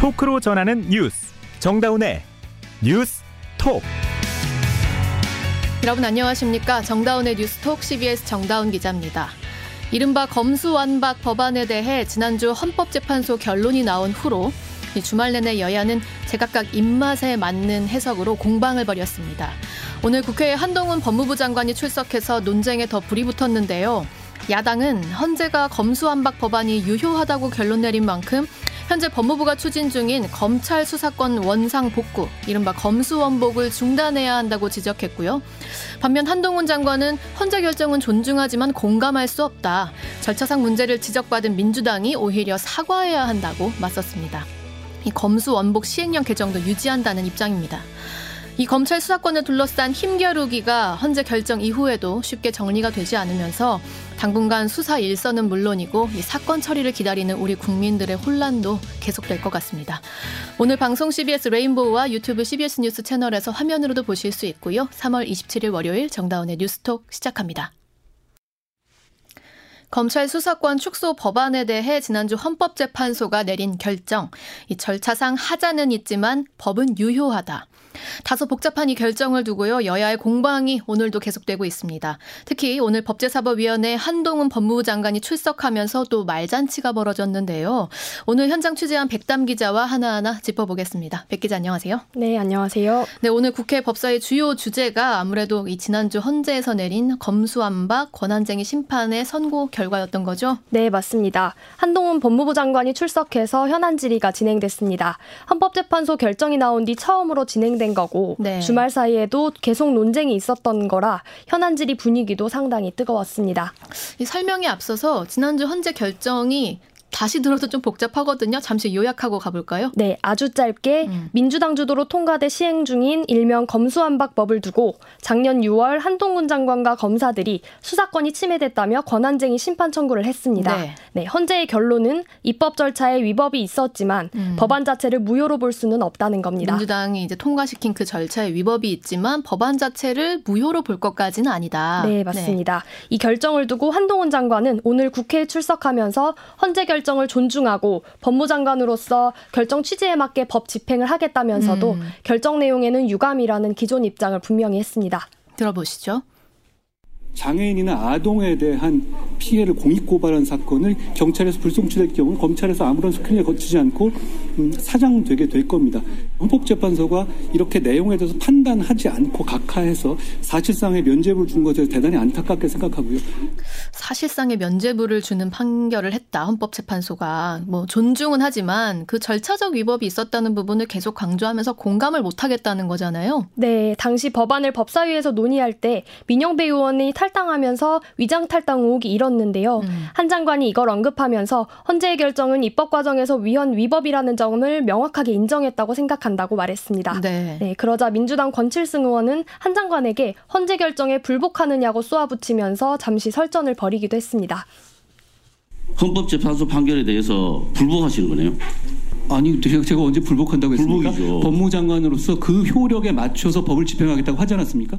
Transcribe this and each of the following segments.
토크로 전하는 뉴스 정다운의 뉴스 톡 여러분 안녕하십니까 정다운의 뉴스톡 CBS 정다운 기자입니다. 이른바 검수완박 법안에 대해 지난주 헌법재판소 결론이 나온 후로 주말 내내 여야는 제각각 입맛에 맞는 해석으로 공방을 벌였습니다. 오늘 국회에 한동훈 법무부 장관이 출석해서 논쟁에 더 불이 붙었는데요. 야당은 헌재가 검수완박 법안이 유효하다고 결론 내린 만큼 현재 법무부가 추진 중인 검찰 수사권 원상 복구, 이른바 검수원복을 중단해야 한다고 지적했고요. 반면 한동훈 장관은 헌재 결정은 존중하지만 공감할 수 없다. 절차상 문제를 지적받은 민주당이 오히려 사과해야 한다고 맞섰습니다. 이 검수원복 시행령 개정도 유지한다는 입장입니다. 이 검찰 수사권을 둘러싼 힘겨루기가 헌재 결정 이후에도 쉽게 정리가 되지 않으면서 당분간 수사 일선은 물론이고 이 사건 처리를 기다리는 우리 국민들의 혼란도 계속될 것 같습니다. 오늘 방송 CBS 레인보우와 유튜브 CBS 뉴스 채널에서 화면으로도 보실 수 있고요. 3월 27일 월요일 정다운의 뉴스톡 시작합니다. 검찰 수사권 축소 법안에 대해 지난주 헌법재판소가 내린 결정. 이 절차상 하자는 있지만 법은 유효하다. 다소 복잡한 이 결정을 두고요. 여야의 공방이 오늘도 계속되고 있습니다. 특히 오늘 법제사법위원회 한동훈 법무부 장관이 출석하면서 또 말잔치가 벌어졌는데요. 오늘 현장 취재한 백담 기자와 하나하나 짚어보겠습니다. 백 기자 안녕하세요. 네, 안녕하세요. 네, 오늘 국회 법사의 주요 주제가 아무래도 이 지난주 헌재에서 내린 검수완박 권한쟁의 심판의 선고 결과였던 거죠? 네, 맞습니다. 한동훈 법무부 장관이 출석해서 현안 질의가 진행됐습니다. 헌법재판소 결정이 나온 뒤 처음으로 진행 된된 거고 네. 주말 사이에도 계속 논쟁이 있었던 거라 현안 질의 분위기도 상당히 뜨거웠습니다. 이 설명에 앞서서 지난주 헌재 결정이 다시 들어도 좀 복잡하거든요. 잠시 요약하고 가볼까요? 네, 아주 짧게 음. 민주당 주도로 통과돼 시행 중인 일명 검수완박법을 두고 작년 6월 한동훈 장관과 검사들이 수사권이 침해됐다며 권한쟁의 심판 청구를 했습니다. 네. 네 헌재의 결론은 입법 절차에 위법이 있었지만 음. 법안 자체를 무효로 볼 수는 없다는 겁니다. 민주당이 이제 통과시킨 그 절차에 위법이 있지만 법안 자체를 무효로 볼 것까지는 아니다. 네, 맞습니다. 네. 이 결정을 두고 한동훈 장관은 오늘 국회에 출석하면서 헌재 결 결정을 존중하고 법무장관으로서 결정 취지에 맞게 법 집행을 하겠다면서도 음. 결정 내용에는 유감이라는 기존 입장을 분명히 했습니다. 들어보시죠. 장애인이나 아동에 대한 피해를 공익 고발한 사건을 경찰에서 불송치될 경우 검찰에서 아무런 스크린을 거치지 않고 음, 사장되게 될 겁니다. 헌법재판소가 이렇게 내용에 대해서 판단하지 않고 각하해서 사실상의 면죄부를 준 것에 대단히 안타깝게 생각하고요. 사실상의 면죄부를 주는 판결을 했다. 헌법재판소가 뭐 존중은 하지만 그 절차적 위법이 있었다는 부분을 계속 강조하면서 공감을 못 하겠다는 거잖아요. 네, 당시 법안을 법사위에서 논의할 때 민영배 의원이 탈당하면서 위장 탈당 의혹이 일었는데요. 음. 한 장관이 이걸 언급하면서 헌재의 결정은 입법 과정에서 위헌 위법이라는 점을 명확하게 인정했다고 생각한다 고 말했습니다. 네. 네 그러자 민주당 권칠승 의원은 한 장관에게 헌재 결정에 불복하느냐고 쏘아붙이면서 잠시 설전을 벌이기도 했습니다. 헌법재판소 판결에 대해서 불복하시는 거네요. 아니 제가 언제 불복한다고 했습니까? 불복이죠. 법무장관으로서 그 효력에 맞춰서 법을 집행하겠다고 하지 않았습니까?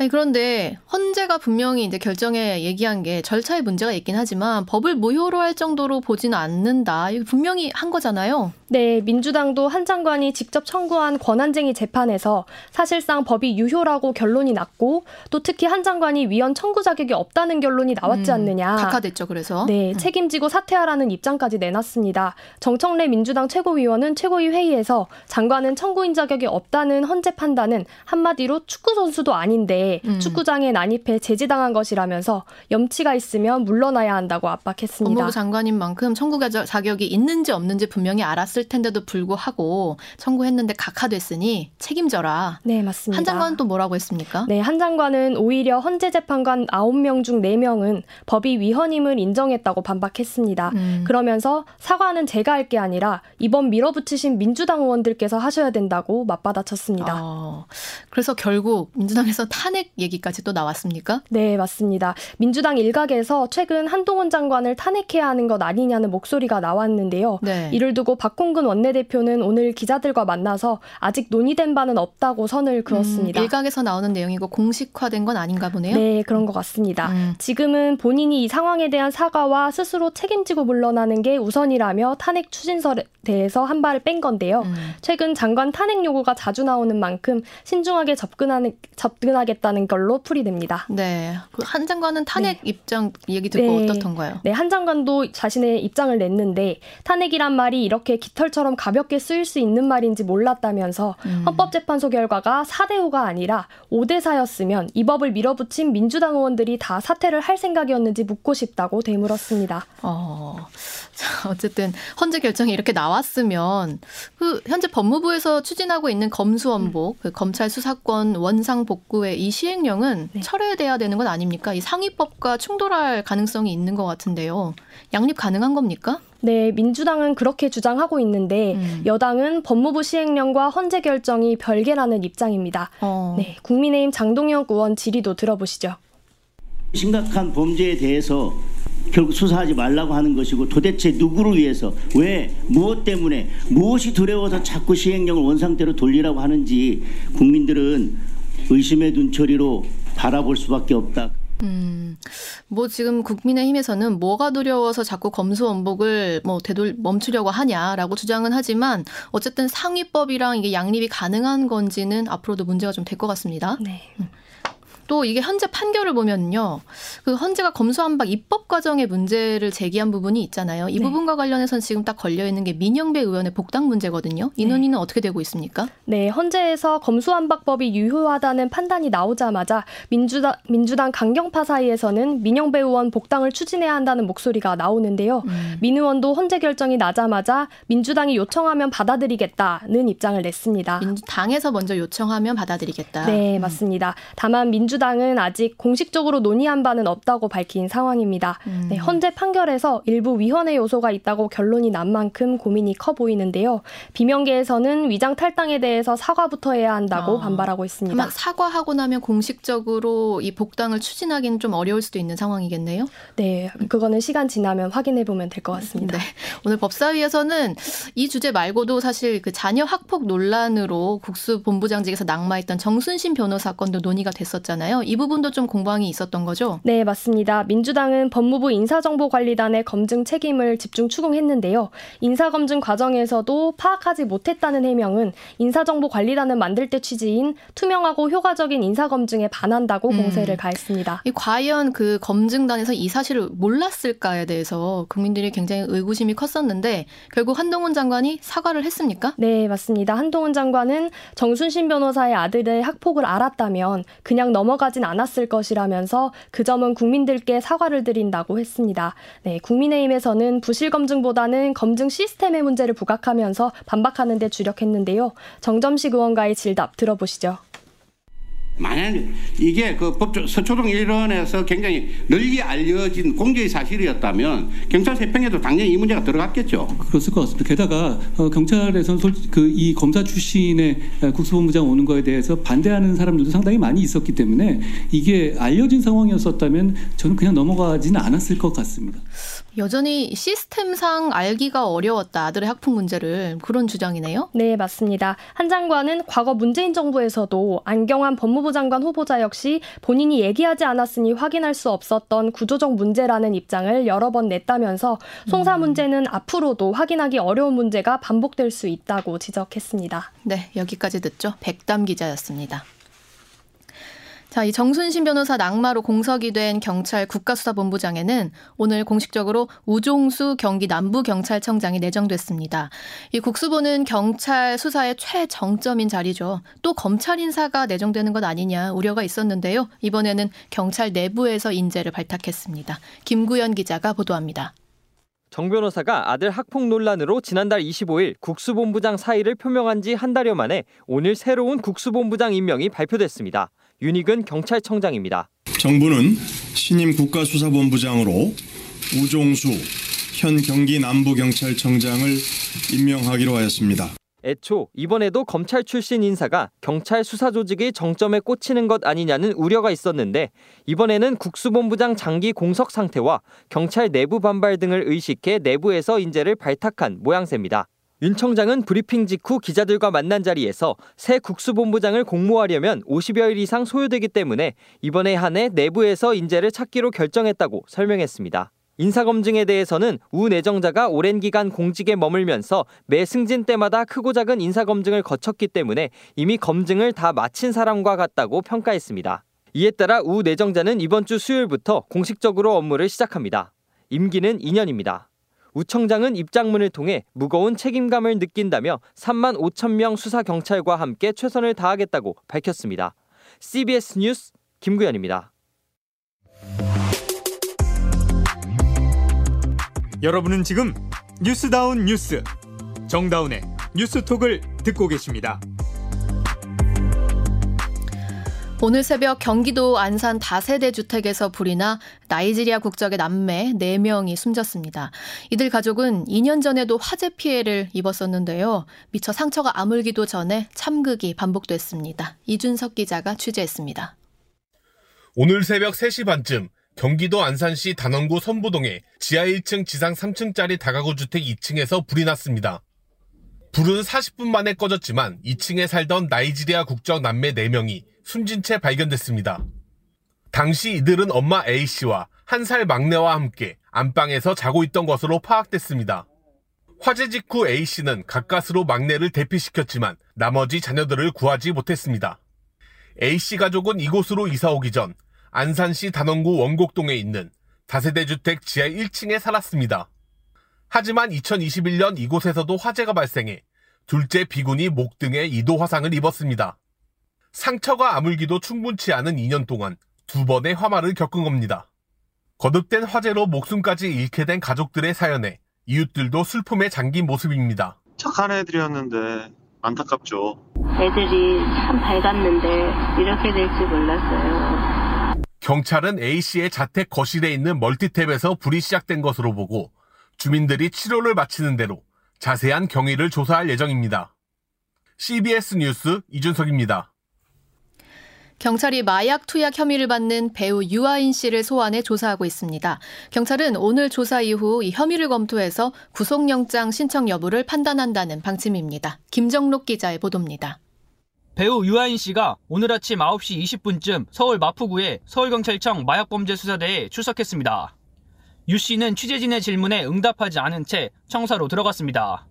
아니 그런데 헌재가 분명히 이제 결정에 얘기한 게 절차에 문제가 있긴 하지만 법을 무효로 할 정도로 보지는 않는다. 이거 분명히 한 거잖아요. 네, 민주당도 한 장관이 직접 청구한 권한쟁의 재판에서 사실상 법이 유효라고 결론이 났고 또 특히 한 장관이 위헌 청구 자격이 없다는 결론이 나왔지 음, 않느냐. 각하됐죠, 그래서. 네, 음. 책임지고 사퇴하라는 입장까지 내놨습니다. 정청래 민주당 최고위원은 최고위 회의에서 장관은 청구인 자격이 없다는 헌재 판단은 한마디로 축구 선수도 아닌데 음. 축구장에 난입해 제지당한 것이라면서 염치가 있으면 물러나야 한다고 압박했습니다. 법무부 장관인 만큼 청구 자격이 있는지 없는지 분명히 알았을 텐데도 불구하고 청구했는데 각하됐으니 책임져라. 네, 맞습니다. 한 장관은 또 뭐라고 했습니까? 네, 한 장관은 오히려 헌재 재판관 9명 중 4명은 법이 위헌임을 인정했다고 반박했습니다. 음. 그러면서 사과는 제가 할 게 아니라 이번 밀어붙이신 민주당 의원들께서 하셔야 된다고 맞받아쳤습니다. 어, 그래서 결국 민주당에서 탄핵 탄핵 얘기까지 또 나왔습니까? 네, 맞습니다. 민주당 일각에서 최근 한동훈 장관을 탄핵해야 하는 것 아니냐는 목소리가 나왔는데요. 네. 이를 두고 박홍근 원내대표는 오늘 기자들과 만나서 아직 논의된 바는 없다고 선을 그었습니다. 음, 일각에서 나오는 내용이고 공식화된 건 아닌가 보네요. 네, 그런 것 같습니다. 음. 지금은 본인이 이 상황에 대한 사과와 스스로 책임지고 물러나는 게 우선이라며 탄핵 추진설에 대해서 한 발을 뺀 건데요. 음. 최근 장관 탄핵 요구가 자주 나오는 만큼 신중하게 접근하는 접근하겠다 는 걸로 풀이됩니다. 네, 그한 장관은 탄핵 네. 입장 얘기 듣고 네. 어떻던가요? 네, 한 장관도 자신의 입장을 냈는데 탄핵이란 말이 이렇게 깃털처럼 가볍게 쓰일 수 있는 말인지 몰랐다면서 음. 헌법재판소 결과가 4대 5가 아니라 5대 4였으면 이 법을 밀어붙인 민주당 의원들이 다 사퇴를 할 생각이었는지 묻고 싶다고 되물었습니다. 어, 어쨌든 헌재 결정이 이렇게 나왔으면 그 현재 법무부에서 추진하고 있는 검수원복, 음. 그 검찰 수사권 원상 복구의 이 시행령은 네. 철회돼야 되는 건 아닙니까? 이 상위법과 충돌할 가능성이 있는 것 같은데요. 양립 가능한 겁니까? 네, 민주당은 그렇게 주장하고 있는데 음. 여당은 법무부 시행령과 헌재 결정이 별개라는 입장입니다. 어. 네, 국민의힘 장동혁 의원 질의도 들어보시죠. 심각한 범죄에 대해서 결국 수사하지 말라고 하는 것이고 도대체 누구를 위해서 왜 무엇 때문에 무엇이 두려워서 자꾸 시행령을 원상태로 돌리라고 하는지 국민들은 의심의 눈초리로 바라볼 수밖에 없다. 음, 뭐 지금 국민의힘에서는 뭐가 두려워서 자꾸 검수원복을 뭐 되돌 멈추려고 하냐라고 주장은 하지만 어쨌든 상위법이랑 이게 양립이 가능한 건지는 앞으로도 문제가 좀 될 것 같습니다. 네. 음. 또 이게 현재 판결을 보면요. 그 헌재가 검수한박 입법 과정의 문제를 제기한 부분이 있잖아요. 이 네. 부분과 관련해서는 지금 딱 걸려 있는 게 민영배 의원의 복당 문제거든요. 이 네. 논의는 어떻게 되고 있습니까? 네, 헌재에서 검수한박법이 유효하다는 판단이 나오자마자 민주당 민주당 강경파 사이에서는 민영배 의원 복당을 추진해야 한다는 목소리가 나오는데요. 음. 민 의원도 헌재 결정이 나자마자 민주당이 요청하면 받아들이겠다는 입장을 냈습니다. 민주당에서 먼저 요청하면 받아들이겠다. 네, 음. 맞습니다. 다만 민주 민주당은 아직 공식적으로 논의한 바는 없다고 밝힌 상황입니다. 음. 네, 헌재 판결에서 일부 위헌의 요소가 있다고 결론이 난 만큼 고민이 커 보이는데요. 비명계에서는 위장 탈당에 대해서 사과부터 해야 한다고 어. 반발하고 있습니다. 사과하고 나면 공식적으로 이 복당을 추진하기는 좀 어려울 수도 있는 상황이겠네요. 네, 그거는 시간 지나면 확인해 보면 될 것 같습니다. 네. 오늘 법사위에서는 이 주제 말고도 사실 그 자녀 학폭 논란으로 국수본부장직에서 낙마했던 정순신 변호사 건도 논의가 됐었잖아요. 있잖아요. 이 부분도 좀 공방이 있었던 거죠? 네, 맞습니다. 민주당은 법무부 인사정보관리단의 검증 책임을 집중 추궁했는데요. 인사검증 과정에서도 파악하지 못했다는 해명은 인사정보관리단을 만들 때 취지인 투명하고 효과적인 인사검증에 반한다고 음. 공세를 가했습니다. 이 과연 그 검증단에서 이 사실을 몰랐을까에 대해서 국민들이 굉장히 의구심이 컸었는데 결국 한동훈 장관이 사과를 했습니까? 네, 맞습니다. 한동훈 장관은 정순신 변호사의 아들의 학폭을 알았다면 그냥 넘어 넘어가진 않았을 것이라면서 그 점은 국민들께 사과를 드린다고 했습니다. 네, 국민의힘에서는 부실 검증보다는 검증 시스템의 문제를 부각하면서 반박하는 데 주력했는데요. 정점식 의원과의 질답 들어보시죠. 만약 이게 그 법조 서초동 일원에서 굉장히 널리 알려진 공개의 사실이었다면 경찰 세평에도 당연히 이 문제가 들어갔겠죠. 그렇을 것 같습니다. 게다가 어, 경찰에서는 그이 검사 출신의 국수본부장 오는 거에 대해서 반대하는 사람들도 상당히 많이 있었기 때문에 이게 알려진 상황이었었다면 저는 그냥 넘어가지는 않았을 것 같습니다. 여전히 시스템상 알기가 어려웠다. 아들의 학폭 문제를 그런 주장이네요. 네, 맞습니다. 한 장관은 과거 문재인 정부에서도 안경환 법무부 장관 후보자 역시 본인이 얘기하지 않았으니 확인할 수 없었던 구조적 문제라는 입장을 여러 번 냈다면서 송사 음. 문제는 앞으로도 확인하기 어려운 문제가 반복될 수 있다고 지적했습니다. 네, 여기까지 듣죠. 백담 기자였습니다. 자, 이 정순신 변호사 낙마로 공석이 된 경찰 국가수사본부장에는 오늘 공식적으로 우종수 경기 남부경찰청장이 내정됐습니다. 이 국수본은 경찰 수사의 최정점인 자리죠. 또 검찰 인사가 내정되는 것 아니냐 우려가 있었는데요. 이번에는 경찰 내부에서 인재를 발탁했습니다. 김구현 기자가 보도합니다. 정 변호사가 아들 학폭 논란으로 지난달 25일 국수본부장 사의를 표명한 지 한 달여 만에 오늘 새로운 국수본부장 임명이 발표됐습니다. 윤익은 경찰청장입니다. 정부는 신임 국가수사본부장으로 우종수 현 경기 남부경찰청장을 임명하기로 하였습니다. 애초 이번에도 검찰 출신 인사가 경찰 수사 조직의 정점에 꽂히는 것 아니냐는 우려가 있었는데 이번에는 국수본부장 장기 공석 상태와 경찰 내부 반발 등을 의식해 내부에서 인재를 발탁한 모양새입니다. 윤 청장은 브리핑 직후 기자들과 만난 자리에서 새 국수본부장을 공모하려면 50여일 이상 소요되기 때문에 이번에 한해 내부에서 인재를 찾기로 결정했다고 설명했습니다. 인사검증에 대해서는 우 내정자가 오랜 기간 공직에 머물면서 매 승진 때마다 크고 작은 인사검증을 거쳤기 때문에 이미 검증을 다 마친 사람과 같다고 평가했습니다. 이에 따라 우 내정자는 이번 주 수요일부터 공식적으로 업무를 시작합니다. 임기는 2년입니다. 우 청장은 입장문을 통해 무거운 책임감을 느낀다며 3만 5천 명 수사 경찰과 함께 최선을 다하겠다고 밝혔습니다. CBS 뉴스 김구현입니다. 여러분은 지금 뉴스다운 뉴스 정다운의 뉴스톡을 듣고 계십니다. 오늘 새벽 경기도 안산 다세대 주택에서 불이 나 나이지리아 국적의 남매 4명이 숨졌습니다. 이들 가족은 2년 전에도 화재 피해를 입었었는데요. 미처 상처가 아물기도 전에 참극이 반복됐습니다. 이준석 기자가 취재했습니다. 오늘 새벽 3시 반쯤 경기도 안산시 단원구 선부동에 지하 1층 지상 3층짜리 다가구 주택 2층에서 불이 났습니다. 불은 40분 만에 꺼졌지만 2층에 살던 나이지리아 국적 남매 4명이 숨진 채 발견됐습니다. 당시 이들은 엄마 A씨와 한 살 막내와 함께 안방에서 자고 있던 것으로 파악됐습니다. 화재 직후 A씨는 가까스로 막내를 대피시켰지만 나머지 자녀들을 구하지 못했습니다. A씨 가족은 이곳으로 이사 오기 전 안산시 단원구 원곡동에 있는 다세대 주택 지하 1층에 살았습니다. 하지만 2021년 이곳에서도 화재가 발생해 둘째 비군이 목 등에 이도 화상을 입었습니다. 상처가 아물기도 충분치 않은 2년 동안 두 번의 화마를 겪은 겁니다. 거듭된 화재로 목숨까지 잃게 된 가족들의 사연에 이웃들도 슬픔에 잠긴 모습입니다. 착한 애들이었는데 안타깝죠. 애들이 참 밝았는데 이렇게 될줄 몰랐어요. 경찰은 A씨의 자택 거실에 있는 멀티탭에서 불이 시작된 것으로 보고 주민들이 치료를 마치는 대로 자세한 경위를 조사할 예정입니다. CBS 뉴스 이준석입니다. 경찰이 마약 투약 혐의를 받는 배우 유아인 씨를 소환해 조사하고 있습니다. 경찰은 오늘 조사 이후 이 혐의를 검토해서 구속영장 신청 여부를 판단한다는 방침입니다. 김정록 기자의 보도입니다. 배우 유아인 씨가 오늘 아침 9시 20분쯤 서울 마포구의 서울경찰청 마약범죄수사대에 출석했습니다. 유 씨는 취재진의 질문에 응답하지 않은 채 청사로 들어갔습니다.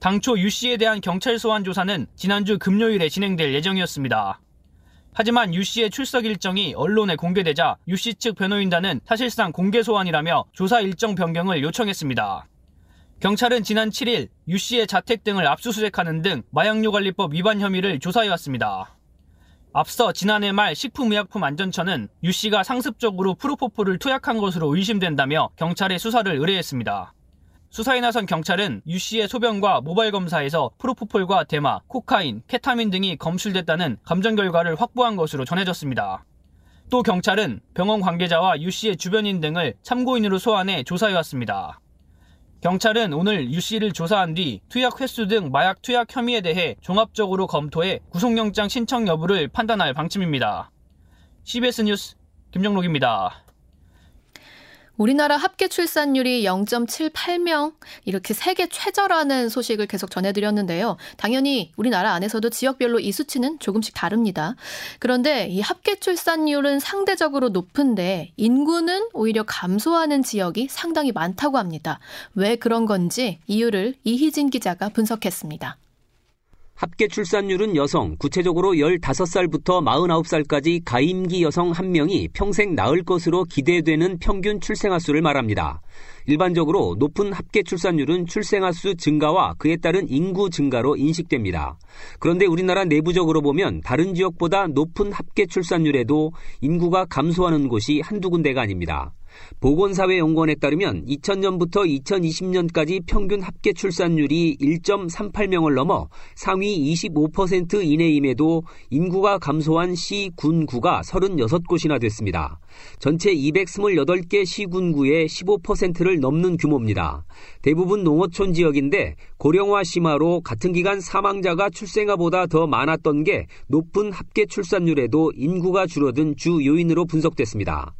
당초 유 씨에 대한 경찰 소환 조사는 지난주 금요일에 진행될 예정이었습니다. 하지만 유 씨의 출석 일정이 언론에 공개되자 유 씨 측 변호인단은 사실상 공개 소환이라며 조사 일정 변경을 요청했습니다. 경찰은 지난 7일 유 씨의 자택 등을 압수수색하는 등 마약류관리법 위반 혐의를 조사해왔습니다. 앞서 지난해 말 식품의약품안전처는 유 씨가 상습적으로 프로포폴을 투약한 것으로 의심된다며 경찰에 수사를 의뢰했습니다. 수사에 나선 경찰은 유 씨의 소변과 모발 검사에서 프로포폴과 대마, 코카인, 케타민 등이 검출됐다는 감정 결과를 확보한 것으로 전해졌습니다. 또 경찰은 병원 관계자와 유 씨의 주변인 등을 참고인으로 소환해 조사해왔습니다. 경찰은 오늘 유 씨를 조사한 뒤 투약 횟수 등 마약 투약 혐의에 대해 종합적으로 검토해 구속영장 신청 여부를 판단할 방침입니다. CBS 뉴스 김정록입니다. 우리나라 합계 출산율이 0.78명 이렇게 세계 최저라는 소식을 계속 전해드렸는데요. 당연히 우리나라 안에서도 지역별로 이 수치는 조금씩 다릅니다. 그런데 이 합계 출산율은 상대적으로 높은데 인구는 오히려 감소하는 지역이 상당히 많다고 합니다. 왜 그런 건지 이유를 이희진 기자가 분석했습니다. 합계 출산율은 여성, 구체적으로 15살부터 49살까지 가임기 여성 1명이 평생 낳을 것으로 기대되는 평균 출생아 수를 말합니다. 일반적으로 높은 합계 출산율은 출생아 수 증가와 그에 따른 인구 증가로 인식됩니다. 그런데 우리나라 내부적으로 보면 다른 지역보다 높은 합계 출산율에도 인구가 감소하는 곳이 한두 군데가 아닙니다. 보건사회연구원에 따르면 2000년부터 2020년까지 평균 합계 출산율이 1.38명을 넘어 상위 25% 이내임에도 인구가 감소한 시 군구가 36곳이나 됐습니다. 전체 228개 시 군구의 15%를 넘는 규모입니다. 대부분 농어촌 지역인데 고령화 심화로 같은 기간 사망자가 출생아보다 더 많았던 게 높은 합계 출산율에도 인구가 줄어든 주 요인으로 분석됐습니다.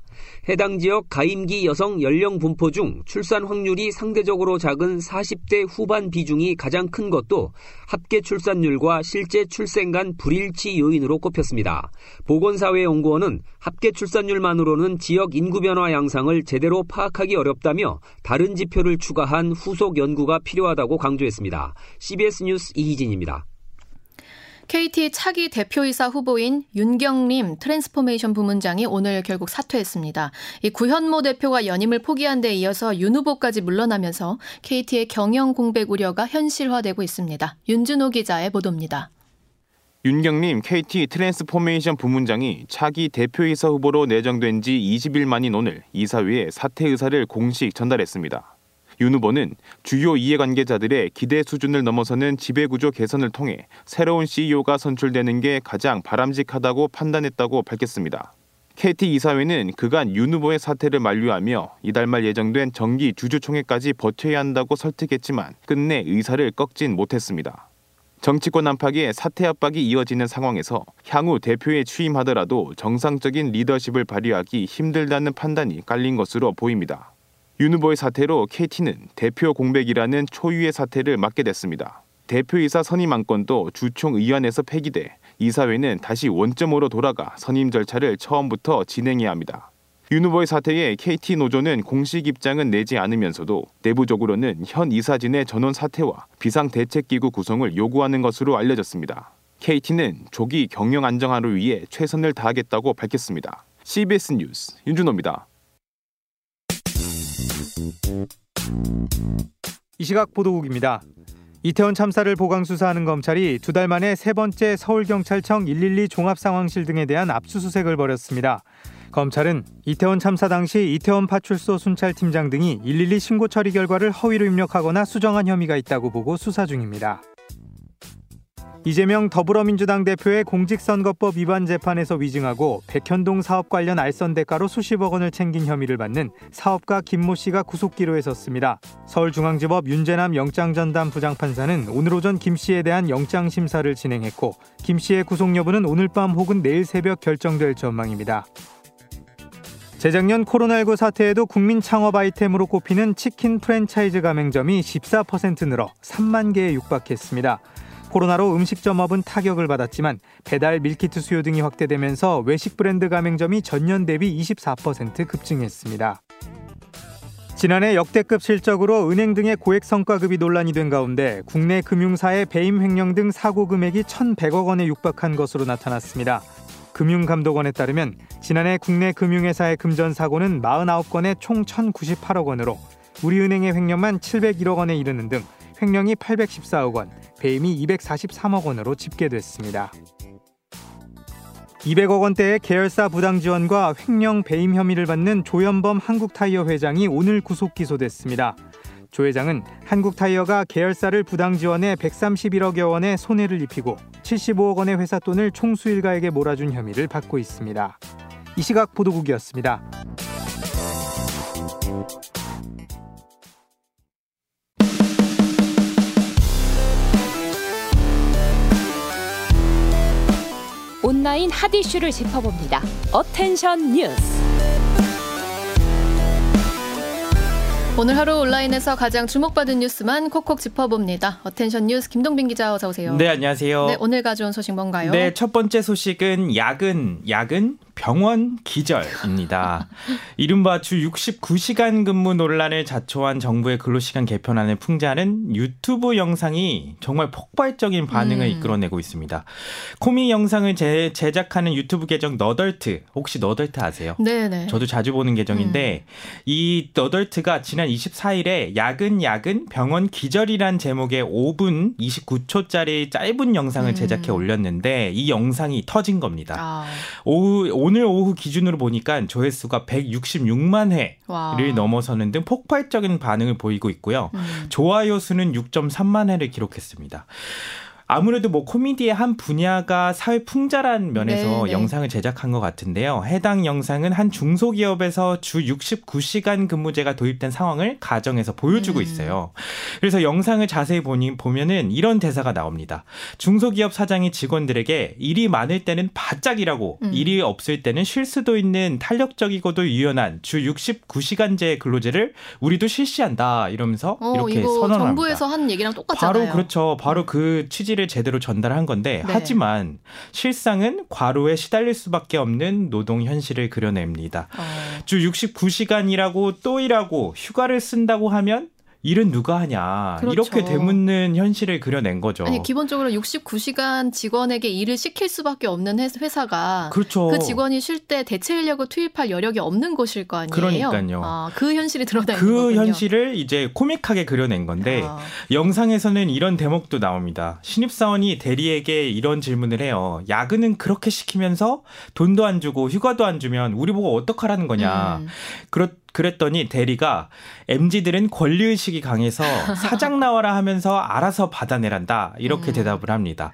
해당 지역 가임기 여성 연령 분포 중 출산 확률이 상대적으로 작은 40대 후반 비중이 가장 큰 것도 합계 출산율과 실제 출생 간 불일치 요인으로 꼽혔습니다. 보건사회연구원은 합계 출산율만으로는 지역 인구 변화 양상을 제대로 파악하기 어렵다며 다른 지표를 추가한 후속 연구가 필요하다고 강조했습니다. CBS 뉴스 이희진입니다. KT 차기 대표이사 후보인 윤경림 transformation 부문장이 오늘 결국 사퇴했습니다. 이 구현모 대표가 연임을 포기한 데 이어서 윤 후보까지 물러나면서 KT의 경영 공백 우려가 현실화되고 있습니다. 윤준호 기자의 보도입니다. 윤경림 KT transformation 부문장이 차기 대표이사 후보로 내정된 지 20일 만인 오늘 이사회에 사퇴 의사를 공식 전달했습니다. 윤 후보는 주요 이해관계자들의 기대 수준을 넘어서는 지배구조 개선을 통해 새로운 CEO가 선출되는 게 가장 바람직하다고 판단했다고 밝혔습니다. KT 이사회는 그간 윤 후보의 사퇴를 만류하며 이달 말 예정된 정기 주주총회까지 버텨야 한다고 설득했지만 끝내 의사를 꺾진 못했습니다. 정치권 안팎의 사퇴 압박이 이어지는 상황에서 향후 대표에 취임하더라도 정상적인 리더십을 발휘하기 힘들다는 판단이 깔린 것으로 보입니다. 윤 후보의 사태로 KT는 대표 공백이라는 초유의 사태를 맞게 됐습니다. 대표이사 선임 안건도 주총 의안에서 폐기돼 이사회는 다시 원점으로 돌아가 선임 절차를 처음부터 진행해야 합니다. 윤 후보의 사태에 KT 노조는 공식 입장은 내지 않으면서도 내부적으로는 현 이사진의 전원 사퇴와 비상대책기구 구성을 요구하는 것으로 알려졌습니다. KT는 조기 경영 안정화를 위해 최선을 다하겠다고 밝혔습니다. CBS 뉴스 윤준호입니다. 이 시각 보도국입니다. 이태원 참사를 보강 수사하는 검찰이 두 달 만에 세 번째 서울경찰청 112 종합상황실 등에 대한 압수수색을 벌였습니다. 검찰은 이태원 참사 당시 이태원 파출소 순찰팀장 등이 112 신고 처리 결과를 허위로 입력하거나 수정한 혐의가 있다고 보고 수사 중입니다. 이재명 더불어민주당 대표의 공직선거법 위반 재판에서 위증하고 백현동 사업 관련 알선 대가로 수십억 원을 챙긴 혐의를 받는 사업가 김모 씨가 구속 기로에 섰습니다. 서울중앙지법 윤재남 영장전담 부장판사는 오늘 오전 김 씨에 대한 영장 심사를 진행했고 김 씨의 구속 여부는 오늘 밤 혹은 내일 새벽 결정될 전망입니다. 재작년 코로나19 사태에도 국민 창업 아이템으로 꼽히는 치킨 프랜차이즈 가맹점이 14% 늘어 3만 개에 육박했습니다. 코로나로 음식점업은 타격을 받았지만 배달 밀키트 수요 등이 확대되면서 외식 브랜드 가맹점이 전년 대비 24% 급증했습니다. 지난해 역대급 실적으로 은행 등의 고액 성과급이 논란이 된 가운데 국내 금융사의 배임 횡령 등 사고 금액이 1,100억 원에 육박한 것으로 나타났습니다. 금융감독원에 따르면 지난해 국내 금융회사의 금전 사고는 49건에 총 1,098억 원으로 우리은행의 횡령만 701억 원에 이르는 등 횡령이 814억 원, 배임이 243억 원으로 집계됐습니다. 200억 원대의 계열사 부당 지원과 횡령 배임 혐의를 받는 조현범 한국타이어 회장이 오늘 구속 기소됐습니다. 조 회장은 한국타이어가 계열사를 부당 지원해 131억여 원의 손해를 입히고 75억 원의 회사 돈을 총수 일가에게 몰아준 혐의를 받고 있습니다. 이 시각 보도국이었습니다. 온라인 hot issue를 짚어봅니다. attention 뉴스. 오늘 하루 온라인에서 가장 주목받은 뉴스만 콕콕 짚어봅니다. attention 뉴스 김동빈 기자 어서 오세요. 네, 안녕하세요. 네, 오늘 가져온 소식 뭔가요? 네, 첫 번째 소식은 야근, 야근 병원 기절입니다. 이른바 주 69시간 근무 논란을 자초한 정부의 근로시간 개편안을 풍자하는 유튜브 영상이 정말 폭발적인 반응을 음. 이끌어내고 있습니다. 코믹 영상을 제, 제작하는 유튜브 계정 너덜트 혹시 너덜트 아세요? 네네. 저도 자주 보는 계정인데 음. 이 너덜트가 지난 24일에 야근 야근 병원 기절이란 제목의 5분 29초짜리 짧은 영상을 음. 제작해 올렸는데 이 영상이 터진 겁니다. 아. 오후 오늘 오후 기준으로 보니까 조회수가 166만 회를 와. 넘어서는 등 폭발적인 반응을 보이고 있고요. 음. 좋아요 수는 6.3만 회를 기록했습니다. 아무래도 뭐 코미디의 한 분야가 사회 풍자란 면에서 네, 네. 영상을 제작한 것 같은데요. 해당 영상은 한 중소기업에서 주 69시간 근무제가 도입된 상황을 가정에서 보여주고 음. 있어요. 그래서 영상을 자세히 보니, 보면은 이런 대사가 나옵니다. 중소기업 사장이 직원들에게 일이 많을 때는 바짝 일하고 음. 일이 없을 때는 쉴 수도 있는 탄력적이고도 유연한 주 69시간제 근로제를 우리도 실시한다 이러면서 어, 이렇게 선언합니다. 정부에서 한 얘기랑 똑같잖아요. 바로 그렇죠. 바로 그 취지 를 제대로 전달한 건데 네. 하지만 실상은 과로에 시달릴 수밖에 없는 노동 현실을 그려냅니다. 어. 주 69시간이라고 또 일하고 휴가를 쓴다고 하면 일은 누가 하냐 그렇죠. 이렇게 되묻는 현실을 그려낸 거죠. 아니 기본적으로 69시간 직원에게 일을 시킬 수밖에 없는 회- 회사가 그렇죠. 그 직원이 쉴 때 대체 인력을 투입할 여력이 없는 곳일 거 아니에요. 그러니까요. 아, 그 현실이 드러나 있는 그 거군요. 현실을 이제 코믹하게 그려낸 건데 아. 영상에서는 이런 대목도 나옵니다. 신입사원이 대리에게 이런 질문을 해요. 야근은 그렇게 시키면서 돈도 안 주고 휴가도 안 주면 우리 보고 어떡하라는 거냐. 음. 그렇 그랬더니 대리가 MZ들은 권리의식이 강해서 사장 나와라 하면서 알아서 받아내란다. 음. 이렇게 대답을 합니다.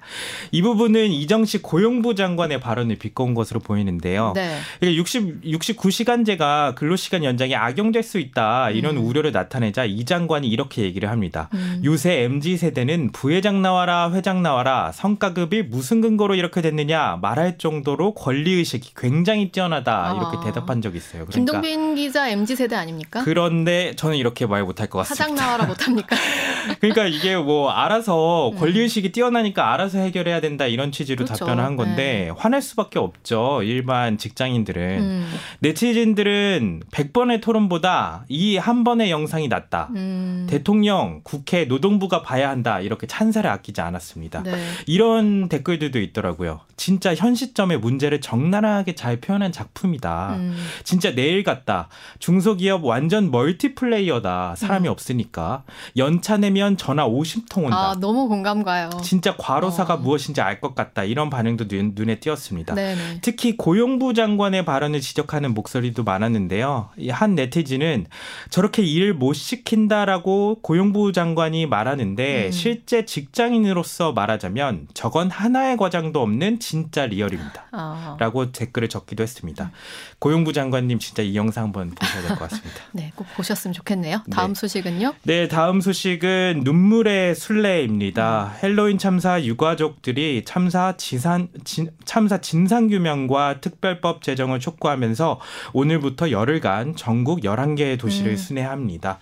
이 부분은 이정식 고용부 장관의 발언을 비꼬은 것으로 보이는데요. 네. 이게 60, 69시간제가 근로시간 연장이 악용될 수 있다. 이런 음. 우려를 나타내자 이 장관이 이렇게 얘기를 합니다. 음. 요새 MZ세대는 부회장 나와라, 회장 나와라, 성과급이 무슨 근거로 이렇게 됐느냐 말할 정도로 권리의식이 굉장히 뛰어나다. 이렇게 아. 대답한 적이 있어요. 그러니까 김동빈 기자 MZ 세대 아닙니까? 그런데 저는 이렇게 말 못할 것 같습니다. 사장 나와라 못합니까? 그러니까 이게 뭐 알아서 권리 의식이 뛰어나니까 알아서 해결해야 된다 이런 취지로 음. 그렇죠. 답변을 한 건데 화낼 수밖에 없죠. 일반 직장인들은. 음. 네티즌들은 100번의 토론보다 이 한 번의 영상이 낫다. 음. 대통령, 국회, 노동부가 봐야 한다. 이렇게 찬사를 아끼지 않았습니다. 네. 이런 댓글들도 있더라고요. 진짜 현 시점의 문제를 적나라하게 잘 표현한 작품이다. 음. 진짜 내일 같다. 중소기업 완전 멀티플레이어다. 사람이 없으니까. 연차 내면 전화 50통 온다. 아 너무 공감 가요. 진짜 과로사가 어. 무엇인지 알 것 같다. 이런 반응도 눈, 눈에 띄었습니다. 네네. 특히 고용부 장관의 발언을 지적하는 목소리도 많았는데요. 이한 네티즌은 저렇게 일을 못 시킨다라고 고용부 장관이 말하는데 음. 실제 직장인으로서 말하자면 저건 하나의 과장도 없는 진짜 리얼입니다. 아. 라고 댓글을 적기도 했습니다. 고용부 장관님 진짜 이 영상 한번 보셔야 될 것 같습니다. 네, 꼭 보셨으면 좋겠네요. 다음 네. 소식은요? 네, 다음 소식은 눈물의 순례입니다. 헬로윈 참사 유가족들이 참사 지산 진, 참사 진상 규명과 특별법 제정을 촉구하면서 오늘부터 열흘간 전국 11개의 도시를 음. 순회합니다.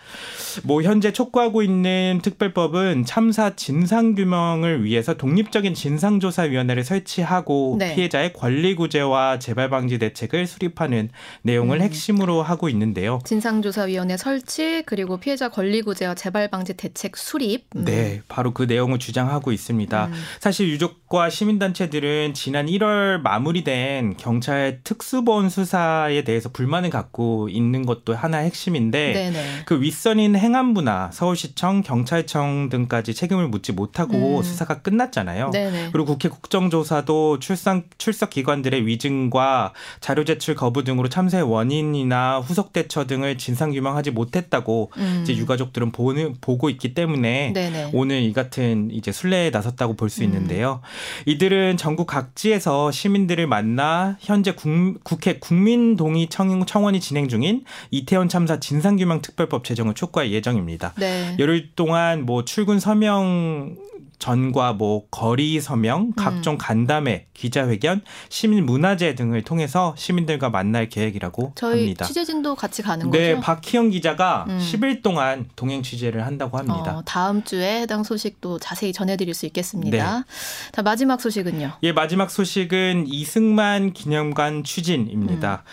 뭐 현재 촉구하고 있는 특별법은 참사 진상 규명을 위해서 독립적인 진상조사 위원회를 설치하 고 네. 피해자의 권리 구제와 재발 방지 대책을 수립하는 내용을 음. 핵심으로 하고 있는데요. 진상조사위원회 설치 그리고 피해자 권리 구제와 재발 방지 대책 수립. 음. 네, 바로 그 내용을 주장하고 있습니다. 음. 사실 유족과 시민단체들은 지난 1월 마무리된 경찰 특수보안 수사에 대해서 불만을 갖고 있는 것도 하나의 핵심인데 네네. 그 윗선인 행안부나 서울시청, 경찰청 등까지 책임을 묻지 못하고 음. 수사가 끝났잖아요. 네네. 그리고 국회 국정조사도 출석 출석 기관들의 위증과 자료 제출 거부 등으로 참사의 원인이나 후속 대처 등을 진상 규명하지 못했다고 음. 이제 유가족들은 보는 보고 있기 때문에 네네. 오늘 이 같은 이제 순례에 나섰다고 볼수 음. 있는데요. 이들은 전국 각지에서 시민들을 만나 현재 국, 국회 국민동의 청, 청원이 진행 중인 이태원 참사 진상규명 특별법 제정을 촉구할 예정입니다. 네. 열흘 동안 뭐 출근 서명 전과 뭐 거리 서명, 음. 각종 간담회, 기자회견, 시민 문화제 등을 통해서 시민들과 만날 계획이라고 저희 합니다. 취재진도 같이 가는 네, 거죠? 박희영 기자가 음. 10일 동안 동행 취재를 한다고 합니다. 어, 다음 주에 해당 소식도 자세히 전해드릴 수 있겠습니다. 네. 자 마지막 소식은요. 예, 마지막 소식은 이승만 기념관 추진입니다.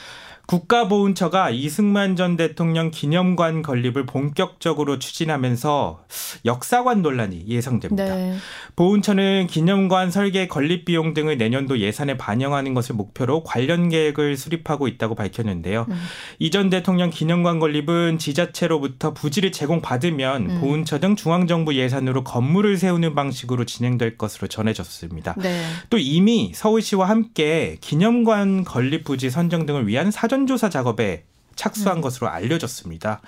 국가보훈처가 이승만 전 대통령 기념관 건립을 본격적으로 추진하면서 역사관 논란이 예상됩니다. 네. 보훈처는 기념관 설계 건립 비용 등을 내년도 예산에 반영하는 것을 목표로 관련 계획을 수립하고 있다고 밝혔는데요. 음. 이전 대통령 기념관 건립은 지자체로부터 부지를 제공받으면 음. 보훈처 등 중앙정부 예산으로 건물을 세우는 방식으로 진행될 것으로 전해졌습니다. 네. 또 이미 서울시와 함께 기념관 건립 부지 선정 등을 위한 사전 조사 작업에 착수한 음. 것으로 알려졌습니다.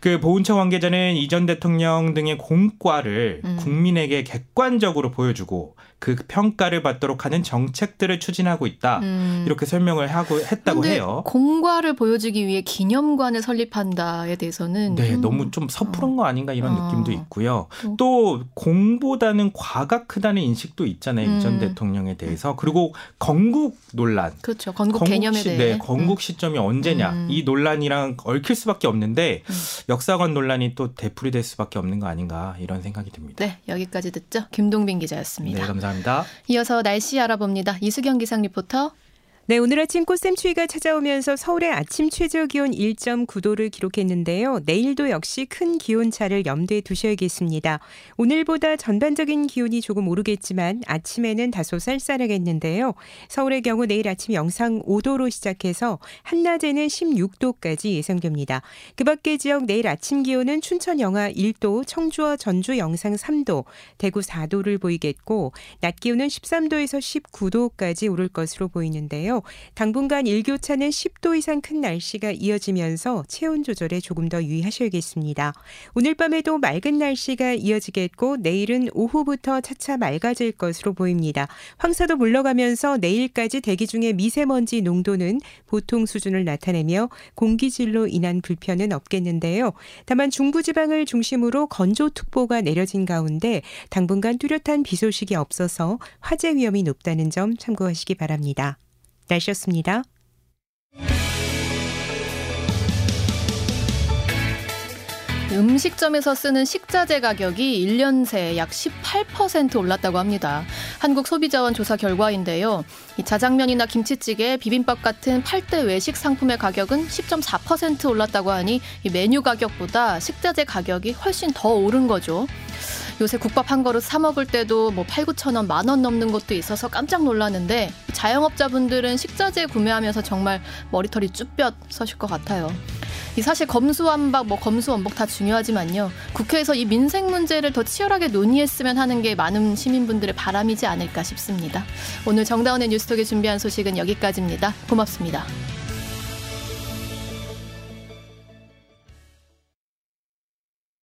그 보훈처 관계자는 이전 대통령 등의 공과를 음. 국민에게 객관적으로 보여주고 그 평가를 받도록 하는 정책들을 추진하고 있다. 음. 이렇게 설명을 하고 했다고 해요. 공과를 보여주기 위해 기념관을 설립한다에 대해서는 네, 좀... 너무 좀 섣부른 어. 거 아닌가 이런 어. 느낌도 있고요. 또. 또 공보다는 과가 크다는 인식도 있잖아요. 음. 이전 대통령에 대해서. 그리고 건국 논란. 그렇죠. 건국, 건국 개념에 시, 대해. 네, 건국 음. 시점이 언제냐. 음. 이 논란이랑 얽힐 수밖에 없는데 음. 역사관 논란이 또 되풀이될 수밖에 없는 거 아닌가 이런 생각이 듭니다. 네, 여기까지 듣죠. 김동빈 기자였습니다. 네, 감사합니다. 감사합니다. 이어서 날씨 알아봅니다. 이수경 기상 리포터. 네, 오늘 아침 꽃샘 추위가 찾아오면서 서울의 아침 최저 기온 1.9도를 기록했는데요. 내일도 역시 큰 기온차를 염두에 두셔야겠습니다. 오늘보다 전반적인 기온이 조금 오르겠지만 아침에는 다소 쌀쌀하겠는데요. 서울의 경우 내일 아침 영상 5도로 시작해서 한낮에는 16도까지 예상됩니다. 그 밖의 지역 내일 아침 기온은 춘천 영하 1도, 청주와 전주 영상 3도, 대구 4도를 보이겠고 낮 기온은 13도에서 19도까지 오를 것으로 보이는데요. 있는데요. 당분간 일교차는 10도 이상 큰 날씨가 이어지면서 체온 조절에 조금 더 유의하셔야겠습니다. 오늘 밤에도 맑은 날씨가 이어지겠고 내일은 오후부터 차차 맑아질 것으로 보입니다. 황사도 물러가면서 내일까지 대기 중에 미세먼지 농도는 보통 수준을 나타내며 공기질로 인한 불편은 없겠는데요. 다만 중부지방을 중심으로 건조특보가 내려진 가운데 당분간 뚜렷한 비 소식이 없어서 화재 위험이 높다는 점 참고하시기 바랍니다. 날씨였습니다. 음식점에서 쓰는 식자재 가격이 1년 새 약 18% 올랐다고 합니다. 한국소비자원 조사 결과인데요. 자장면이나 김치찌개, 비빔밥 같은 8대 외식 상품의 가격은 10.4% 올랐다고 하니 메뉴 가격보다 식자재 가격이 훨씬 더 오른 거죠. 요새 국밥 한 그릇 사 먹을 때도 뭐 8, 9천 원, 만 원 넘는 것도 있어서 깜짝 놀랐는데 자영업자분들은 식자재 구매하면서 정말 머리털이 쭈뼛 서실 것 같아요. 이 사실 검수완박, 뭐 검수원복 다 중요하지만요. 국회에서 이 민생 문제를 더 치열하게 논의했으면 하는 게 많은 시민분들의 바람이지 않을까 싶습니다. 오늘 정다운의 뉴스톡에 준비한 소식은 여기까지입니다. 고맙습니다.